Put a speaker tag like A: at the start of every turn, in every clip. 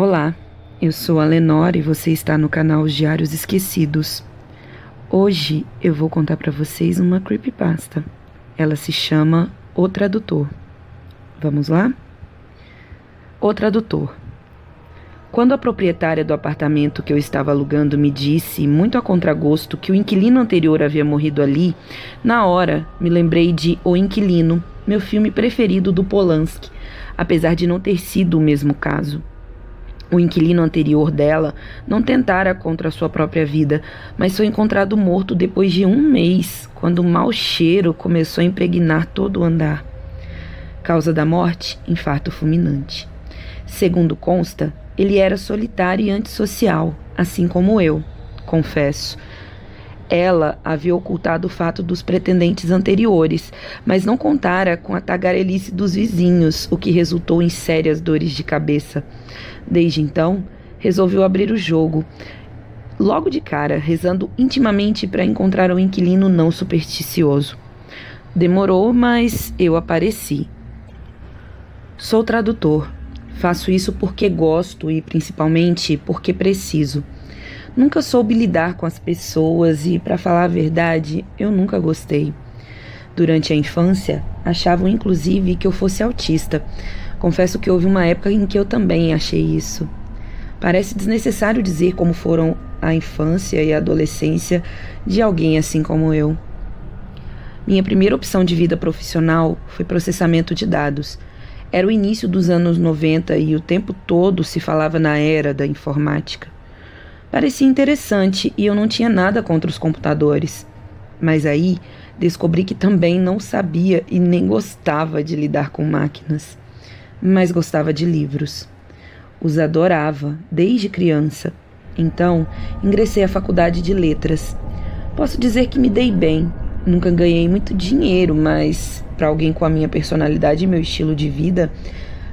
A: Olá, eu sou a Lenora e você está no canal Os Diários Esquecidos. Hoje eu vou contar para vocês uma creepypasta. Ela se chama O Tradutor. Vamos lá? O Tradutor. Quando a proprietária do apartamento que eu estava alugando me disse, muito a contragosto, que o inquilino anterior havia morrido ali, na hora me lembrei de O Inquilino, meu filme preferido do Polanski, apesar de não ter sido o mesmo caso. O inquilino anterior dela não tentara contra a sua própria vida, mas foi encontrado morto depois de um mês, quando um mau cheiro começou a impregnar todo o andar. Causa da morte: infarto fulminante. Segundo consta, ele era solitário e antissocial, assim como eu, confesso. Ela havia ocultado o fato dos pretendentes anteriores, mas não contara com a tagarelice dos vizinhos, o que resultou em sérias dores de cabeça. Desde então, resolveu abrir o jogo, logo de cara, rezando intimamente para encontrar um inquilino não supersticioso. Demorou, mas eu apareci. Sou tradutor. Faço isso porque gosto e principalmente porque preciso. Nunca soube lidar com as pessoas e, para falar a verdade, eu nunca gostei. Durante a infância, achavam inclusive que eu fosse autista. Confesso que houve uma época em que eu também achei isso. Parece desnecessário dizer como foram a infância e a adolescência de alguém assim como eu. Minha primeira opção de vida profissional foi processamento de dados. Era o início dos anos 90 e o tempo todo se falava na era da informática. Parecia interessante e eu não tinha nada contra os computadores. Mas aí descobri que também não sabia e nem gostava de lidar com máquinas. Mas gostava de livros. Os adorava desde criança. Então, ingressei à faculdade de letras. Posso dizer que me dei bem. Nunca ganhei muito dinheiro, mas para alguém com a minha personalidade e meu estilo de vida,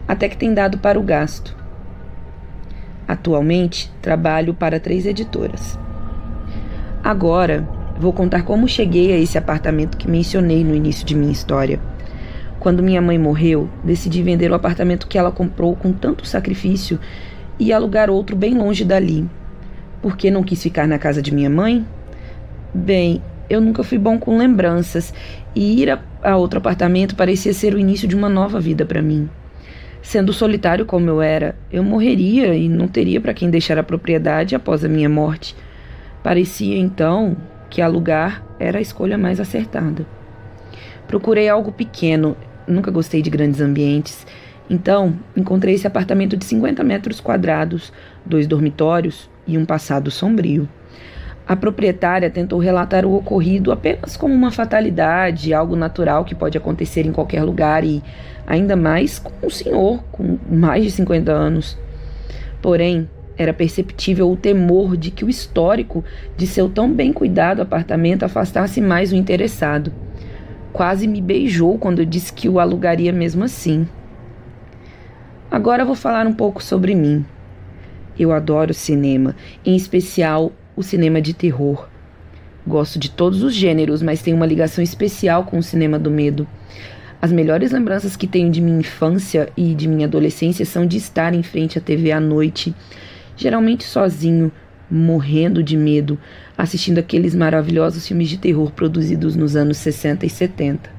A: até que tem dado para o gasto. Atualmente, trabalho para três editoras. Agora, vou contar como cheguei a esse apartamento que mencionei no início de minha história. Quando minha mãe morreu, decidi vender o apartamento que ela comprou com tanto sacrifício e alugar outro bem longe dali. Por que não quis ficar na casa de minha mãe? Bem, eu nunca fui bom com lembranças e ir a, a outro apartamento parecia ser o início de uma nova vida para mim. Sendo solitário como eu era, eu morreria e não teria para quem deixar a propriedade após a minha morte. Parecia então que alugar era a escolha mais acertada. Procurei algo pequeno, nunca gostei de grandes ambientes, então encontrei esse apartamento de 50 metros quadrados, dois dormitórios e um passado sombrio. A proprietária tentou relatar o ocorrido apenas como uma fatalidade, algo natural que pode acontecer em qualquer lugar e ainda mais com um senhor com mais de 50 anos. Porém, era perceptível o temor de que o histórico de seu tão bem cuidado apartamento afastasse mais o interessado. Quase me beijou quando eu disse que o alugaria mesmo assim. Agora vou falar um pouco sobre mim. Eu adoro cinema, em especial o cinema de terror. Gosto de todos os gêneros, mas tenho uma ligação especial com o cinema do medo. As melhores lembranças que tenho de minha infância e de minha adolescência são de estar em frente à TV à noite, geralmente sozinho, morrendo de medo, assistindo aqueles maravilhosos filmes de terror produzidos nos anos 60 e 70.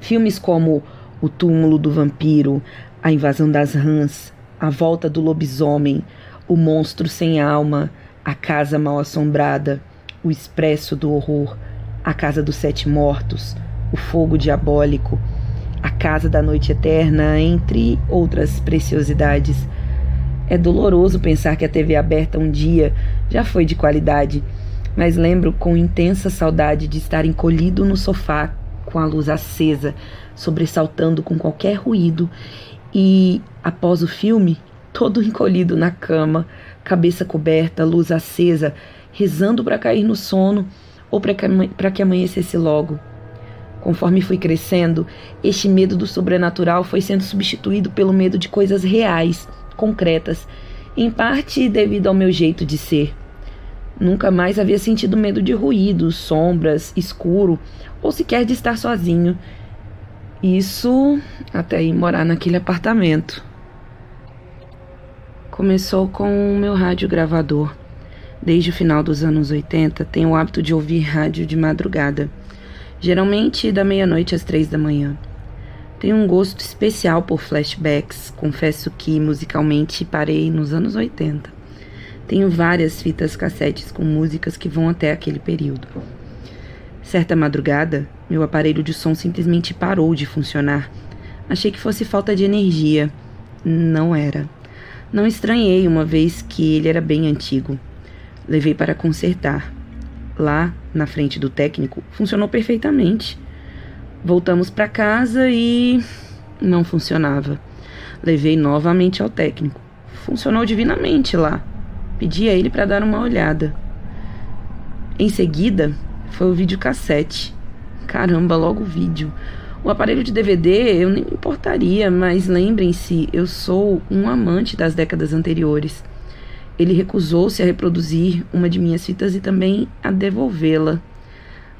A: Filmes como O Túmulo do Vampiro, A Invasão das Rãs, A Volta do Lobisomem, O Monstro Sem Alma, a Casa Mal Assombrada, O Expresso do Horror, A Casa dos Sete Mortos, O Fogo Diabólico, A Casa da Noite Eterna, entre outras preciosidades. É doloroso pensar que a TV aberta um dia já foi de qualidade, mas lembro com intensa saudade de estar encolhido no sofá com a luz acesa, sobressaltando com qualquer ruído, e, após o filme, todo encolhido na cama, cabeça coberta, luz acesa, rezando para cair no sono ou para que, amanhecesse logo. Conforme fui crescendo, este medo do sobrenatural foi sendo substituído pelo medo de coisas reais, concretas, em parte devido ao meu jeito de ser. Nunca mais havia sentido medo de ruídos, sombras, escuro ou sequer de estar sozinho. Isso até ir morar naquele apartamento. começou com o meu rádio gravador. Desde o final dos anos 80, tenho o hábito de ouvir rádio de madrugada, geralmente da meia-noite às três da manhã. Tenho um gosto especial por flashbacks, confesso que musicalmente parei nos anos 80. Tenho várias fitas cassetes com músicas que vão até aquele período. Certa madrugada, meu aparelho de som simplesmente parou de funcionar. Achei que fosse falta de energia. Não era. Não estranhei, uma vez que ele era bem antigo. Levei para consertar. Lá, na frente do técnico, funcionou perfeitamente. Voltamos para casa e não funcionava. Levei novamente ao técnico. Funcionou divinamente lá. Pedi a ele para dar uma olhada. Em seguida, foi o videocassete. Caramba, logo o vídeo. O aparelho de DVD eu nem me importaria, mas lembrem-se, eu sou um amante das décadas anteriores. Ele recusou-se a reproduzir uma de minhas fitas e também a devolvê-la.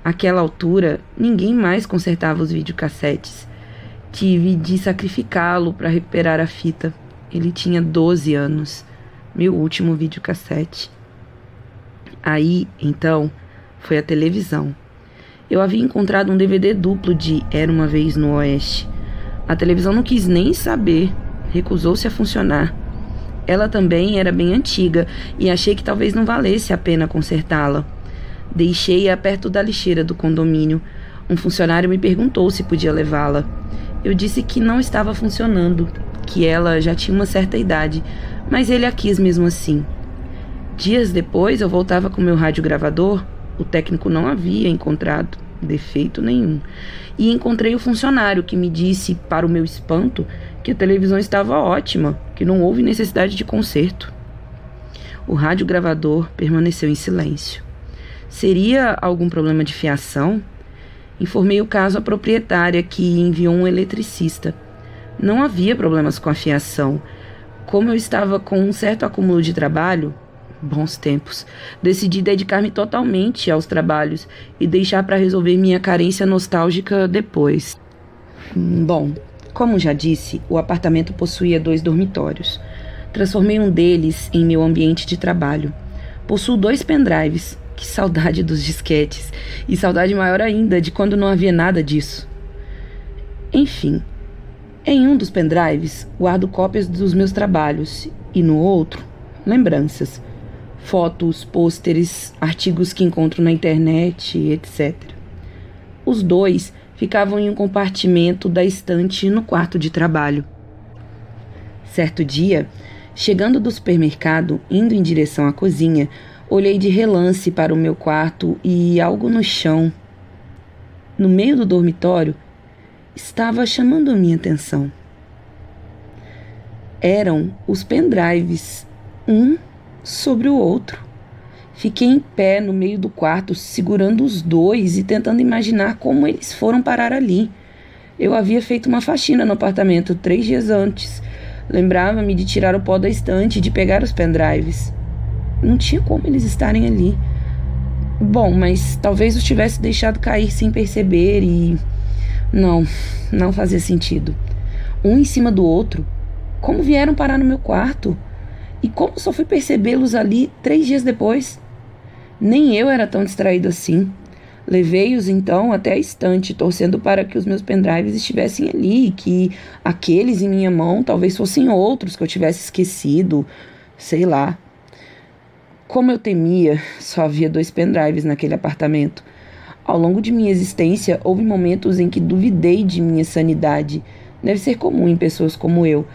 A: Àquela altura, ninguém mais consertava os videocassetes. Tive de sacrificá-lo para recuperar a fita. Ele tinha 12 anos. Meu último videocassete. Aí, então, foi a televisão. Eu havia encontrado um DVD duplo de Era uma Vez no Oeste. A televisão não quis nem saber, recusou-se a funcionar. Ela também era bem antiga e achei que talvez não valesse a pena consertá-la. Deixei-a perto da lixeira do condomínio. Um funcionário me perguntou se podia levá-la. Eu disse que não estava funcionando, que ela já tinha uma certa idade, mas ele a quis mesmo assim. Dias depois, eu voltava com meu rádio gravador. O técnico não havia encontrado defeito nenhum. E encontrei o funcionário que me disse, para o meu espanto, que a televisão estava ótima, que não houve necessidade de conserto. O rádio gravador permaneceu em silêncio. Seria algum problema de fiação? Informei o caso à proprietária, que enviou um eletricista. Não havia problemas com a fiação. Como eu estava com um certo acúmulo de trabalho, bons tempos, decidi dedicar-me totalmente aos trabalhos e deixar para resolver minha carência nostálgica depois. Bom, como já disse, o apartamento possuía dois dormitórios. Transformei um deles em meu ambiente de trabalho. Possuo dois pendrives, que saudade dos disquetes. E saudade maior ainda de quando não havia nada disso. Enfim, em um dos pendrives guardo cópias dos meus trabalhos e no outro, lembranças. Fotos, pôsteres, artigos que encontro na internet, etc. Os dois ficavam em um compartimento da estante no quarto de trabalho. Certo dia, chegando do supermercado, indo em direção à cozinha, Olhei de relance para o meu quarto e algo no chão, no meio do dormitório, estava chamando minha atenção. Eram os pendrives, um sobre o outro. Fiquei em pé no meio do quarto, segurando os dois e tentando imaginar como eles foram parar ali. Eu havia feito uma faxina no apartamento três dias antes. Lembrava-me de tirar o pó da estante e de pegar os pendrives. Não tinha como eles estarem ali. Bom, mas talvez os tivesse deixado cair sem perceber e. Não, não fazia sentido. Um em cima do outro. Como vieram parar no meu quarto? E como só fui percebê-los ali três dias depois? Nem eu era tão distraído assim. Levei-os então até a estante, torcendo para que os meus pendrives estivessem ali, que aqueles em minha mão talvez fossem outros que eu tivesse esquecido, sei lá. Como eu temia, só havia dois pendrives naquele apartamento. Ao longo de minha existência, houve momentos em que duvidei de minha sanidade. Deve ser comum em pessoas como eu,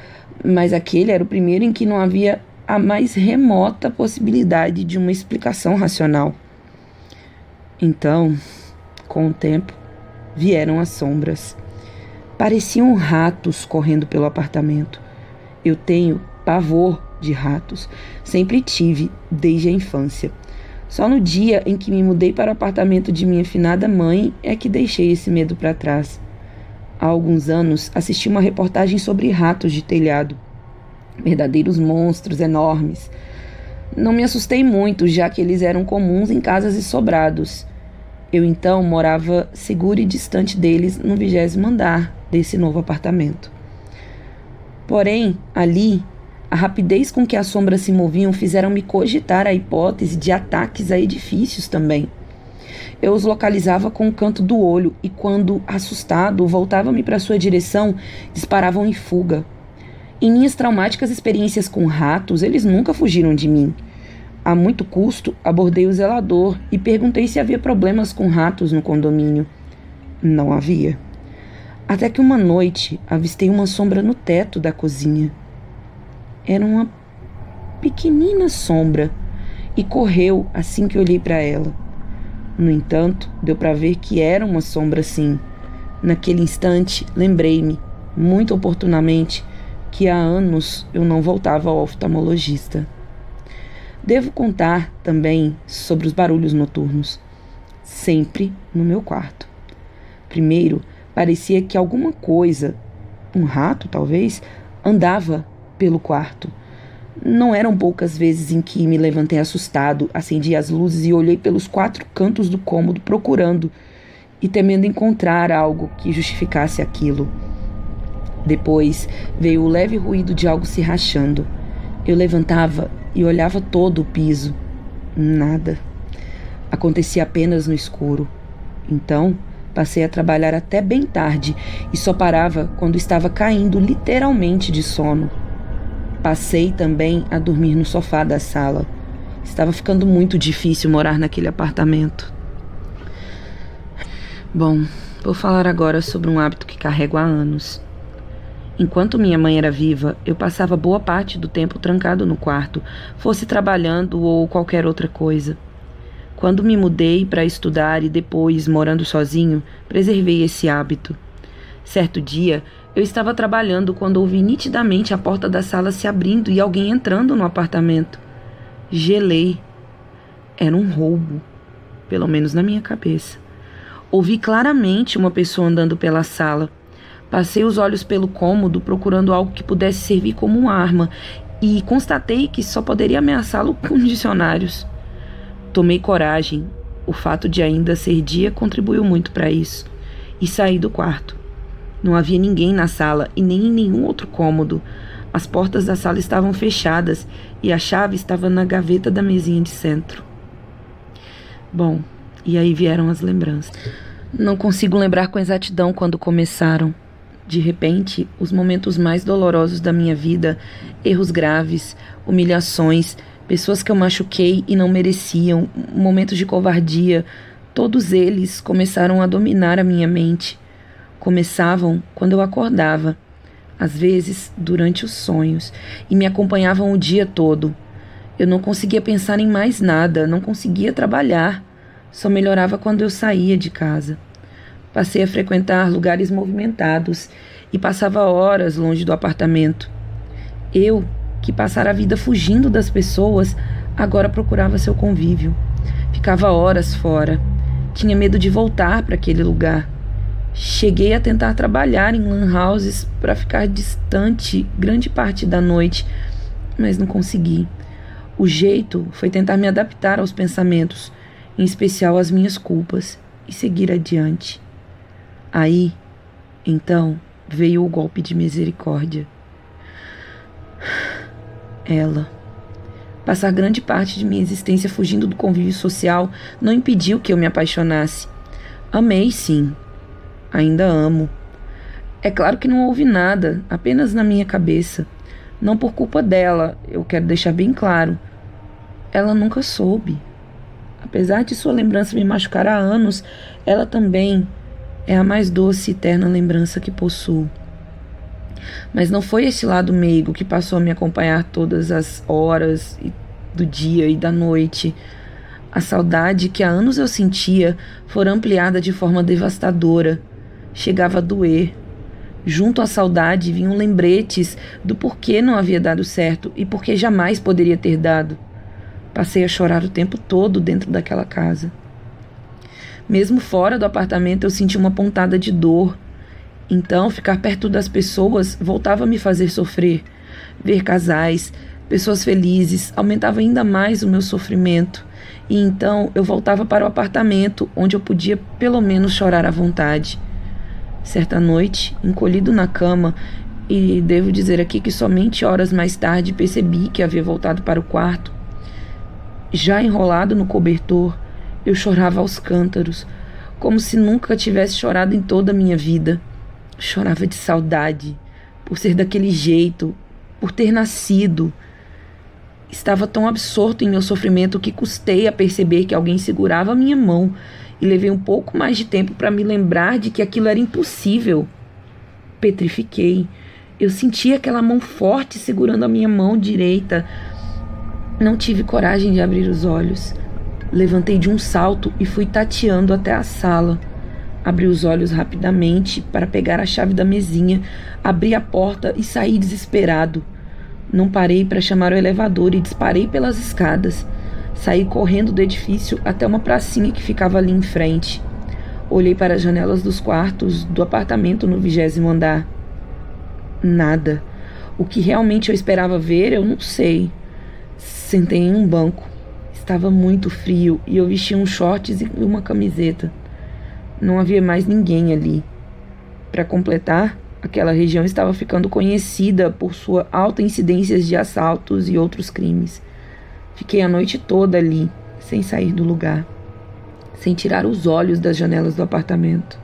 A: mas aquele era o primeiro em que não havia a mais remota possibilidade de uma explicação racional. Então, com o tempo, vieram as sombras. Pareciam ratos correndo pelo apartamento. Eu tenho pavor de ratos. Sempre tive, desde a infância. Só no dia em que me mudei para o apartamento de minha finada mãe é que deixei esse medo para trás. Há alguns anos assisti uma reportagem sobre ratos de telhado. Verdadeiros monstros enormes. Não me assustei muito, já que eles eram comuns em casas e sobrados. Eu então morava seguro e distante deles no vigésimo andar desse novo apartamento. Porém, ali A rapidez com que as sombras se moviam fizeram-me cogitar a hipótese de ataques a edifícios também. Eu os localizava com o canto do olho e, quando assustado, voltava-me para sua direção, disparavam em fuga. Em minhas traumáticas experiências com ratos, eles nunca fugiram de mim. A muito custo, abordei o zelador e perguntei se havia problemas com ratos no condomínio. Não havia. Até que uma noite avistei uma sombra no teto da cozinha. Era uma pequenina sombra e correu assim que olhei para ela. No entanto, deu para ver que era uma sombra sim. Naquele instante, lembrei-me, muito oportunamente, que há anos eu não voltava ao oftalmologista. Devo contar também sobre os barulhos noturnos, sempre no meu quarto. Primeiro, parecia que alguma coisa, um rato talvez, andava pelo quarto. Não eram poucas vezes em que me levantei assustado, acendi as luzes e olhei pelos quatro cantos do cômodo procurando e temendo encontrar algo que justificasse aquilo. Depois veio o leve ruído de algo se rachando. Eu levantava e olhava todo o piso. Nada. Acontecia apenas no escuro. Então, passei a trabalhar até bem tarde e só parava quando estava caindo literalmente de sono. Passei também a dormir no sofá da sala. Estava ficando muito difícil morar naquele apartamento. Bom, vou falar agora sobre um hábito que carrego há anos. Enquanto minha mãe era viva, eu passava boa parte do tempo trancado no quarto, fosse trabalhando ou qualquer outra coisa. Quando me mudei para estudar e depois morando sozinho, preservei esse hábito. Certo dia, eu estava trabalhando quando ouvi nitidamente a porta da sala se abrindo e alguém entrando no apartamento. Gelei. Era um roubo, pelo menos na minha cabeça. Ouvi claramente uma pessoa andando pela sala. Passei os olhos pelo cômodo procurando algo que pudesse servir como uma arma e constatei que só poderia ameaçá-lo com dicionários. Tomei coragem. O fato de ainda ser dia contribuiu muito para isso. E saí do quarto. Não havia ninguém na sala e nem em nenhum outro cômodo. As portas da sala estavam fechadas e a chave estava na gaveta da mesinha de centro. Bom, e aí vieram as lembranças. Não consigo lembrar com exatidão quando começaram. De repente, os momentos mais dolorosos da minha vida, erros graves, humilhações, pessoas que eu machuquei e não mereciam, momentos de covardia, todos eles começaram a dominar a minha mente. Começavam quando eu acordava, às vezes durante os sonhos, e me acompanhavam o dia todo. Eu não conseguia pensar em mais nada, não conseguia trabalhar, só melhorava quando eu saía de casa. Passei a frequentar lugares movimentados e passava horas longe do apartamento. Eu, que passara a vida fugindo das pessoas, agora procurava seu convívio. Ficava horas fora. Tinha medo de voltar para aquele lugar. Cheguei a tentar trabalhar em lan houses para ficar distante grande parte da noite, mas não consegui. O jeito foi tentar me adaptar aos pensamentos, em especial às minhas culpas, e seguir adiante. Aí, então, veio o golpe de misericórdia. Ela. Passar grande parte de minha existência fugindo do convívio social não impediu que eu me apaixonasse. Amei, sim. Ainda amo. É claro que não houve nada, apenas na minha cabeça. Não por culpa dela, eu quero deixar bem claro. Ela nunca soube. Apesar de sua lembrança me machucar há anos, ela também é a mais doce e eterna lembrança que possuo. Mas não foi esse lado meigo que passou a me acompanhar todas as horas do dia e da noite. A saudade que há anos eu sentia foi ampliada de forma devastadora. Chegava a doer. Junto à saudade vinham lembretes do porquê não havia dado certo e porquê jamais poderia ter dado. Passei a chorar o tempo todo dentro daquela casa. Mesmo fora do apartamento, eu sentia uma pontada de dor. Então, ficar perto das pessoas voltava a me fazer sofrer. Ver casais, pessoas felizes, aumentava ainda mais o meu sofrimento. E então eu voltava para o apartamento, onde eu podia pelo menos chorar à vontade. Certa noite, encolhido na cama, E devo dizer aqui que somente horas mais tarde percebi que havia voltado para o quarto. Já enrolado no cobertor, eu chorava aos cântaros, como se nunca tivesse chorado em toda a minha vida. Chorava de saudade, por ser daquele jeito, por ter nascido. Estava tão absorto em meu sofrimento que custei a perceber que alguém segurava minha mão e levei um pouco mais de tempo para me lembrar de que aquilo era impossível. Petrifiquei. Eu senti aquela mão forte segurando a minha mão direita. Não tive coragem de abrir os olhos. Levantei de um salto e fui tateando até a sala. Abri os olhos rapidamente para pegar a chave da mesinha, abri a porta e saí desesperado. Não parei para chamar o elevador e disparei pelas escadas. Saí correndo do edifício até uma pracinha que ficava ali em frente. Olhei para as janelas dos quartos do apartamento no vigésimo andar. Nada. O que realmente eu esperava ver, eu não sei. Sentei em um banco. Estava muito frio e eu vestia uns shorts e uma camiseta. Não havia mais ninguém ali. Para completar, aquela região estava ficando conhecida por sua alta incidência de assaltos e outros crimes. Fiquei a noite toda ali, sem sair do lugar, sem tirar os olhos das janelas do apartamento.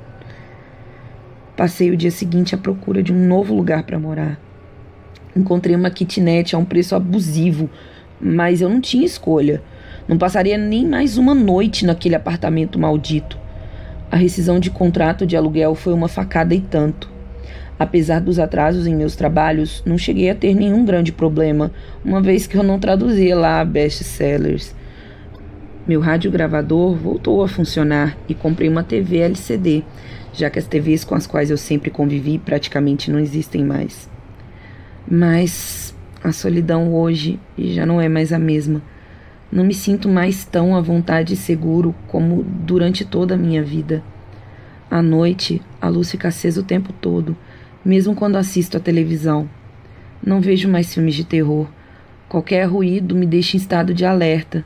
A: Passei o dia seguinte à procura de um novo lugar para morar. Encontrei uma kitnet a um preço abusivo, mas eu não tinha escolha. Não passaria nem mais uma noite naquele apartamento maldito. A rescisão de contrato de aluguel foi uma facada e tanto. Apesar dos atrasos em meus trabalhos, não cheguei a ter nenhum grande problema, uma vez que eu não traduzia lá best-sellers. Meu radiogravador voltou a funcionar e comprei uma TV LCD, já que as TVs com as quais eu sempre convivi praticamente não existem mais. Mas a solidão hoje já não é mais a mesma. Não me sinto mais tão à vontade e seguro como durante toda a minha vida. À noite, a luz fica acesa o tempo todo, mesmo quando assisto à televisão. Não vejo mais filmes de terror. Qualquer ruído me deixa em estado de alerta.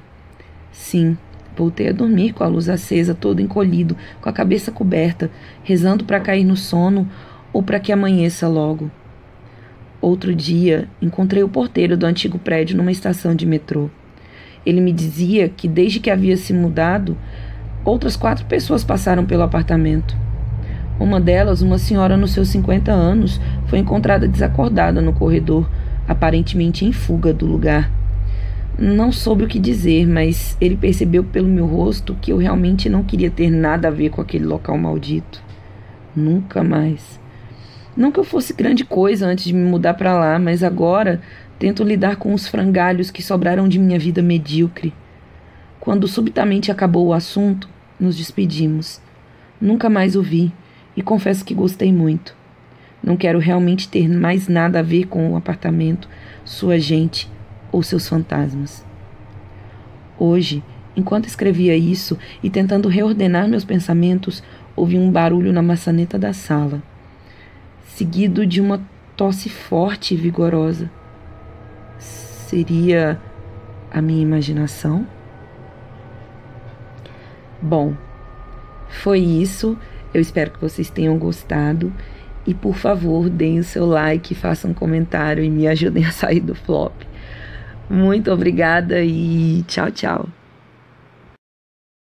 A: Sim, voltei a dormir com a luz acesa, todo encolhido, com a cabeça coberta, rezando para cair no sono ou para que amanheça logo. Outro dia, encontrei o porteiro do antigo prédio numa estação de metrô. Ele me dizia que desde que havia se mudado, outras quatro pessoas passaram pelo apartamento. Uma delas, uma senhora nos seus 50 anos, foi encontrada desacordada no corredor, aparentemente em fuga do lugar. Não soube o que dizer, mas ele percebeu pelo meu rosto que eu realmente não queria ter nada a ver com aquele local maldito. Nunca mais. Não que eu fosse grande coisa antes de me mudar para lá, mas agora Tento lidar com os frangalhos que sobraram de minha vida medíocre. Quando subitamente acabou o assunto, nos despedimos. Nunca mais o vi e confesso que gostei muito. Não quero realmente ter mais nada a ver com o apartamento, sua gente ou seus fantasmas. Hoje, enquanto escrevia isso e tentando reordenar meus pensamentos, ouvi um barulho na maçaneta da sala, seguido de uma tosse forte e vigorosa seria a minha imaginação? Bom, foi isso. Eu espero que vocês tenham gostado. E por favor, deem o seu like, façam um comentário e me ajudem a sair do flop. Muito obrigada e tchau, tchau.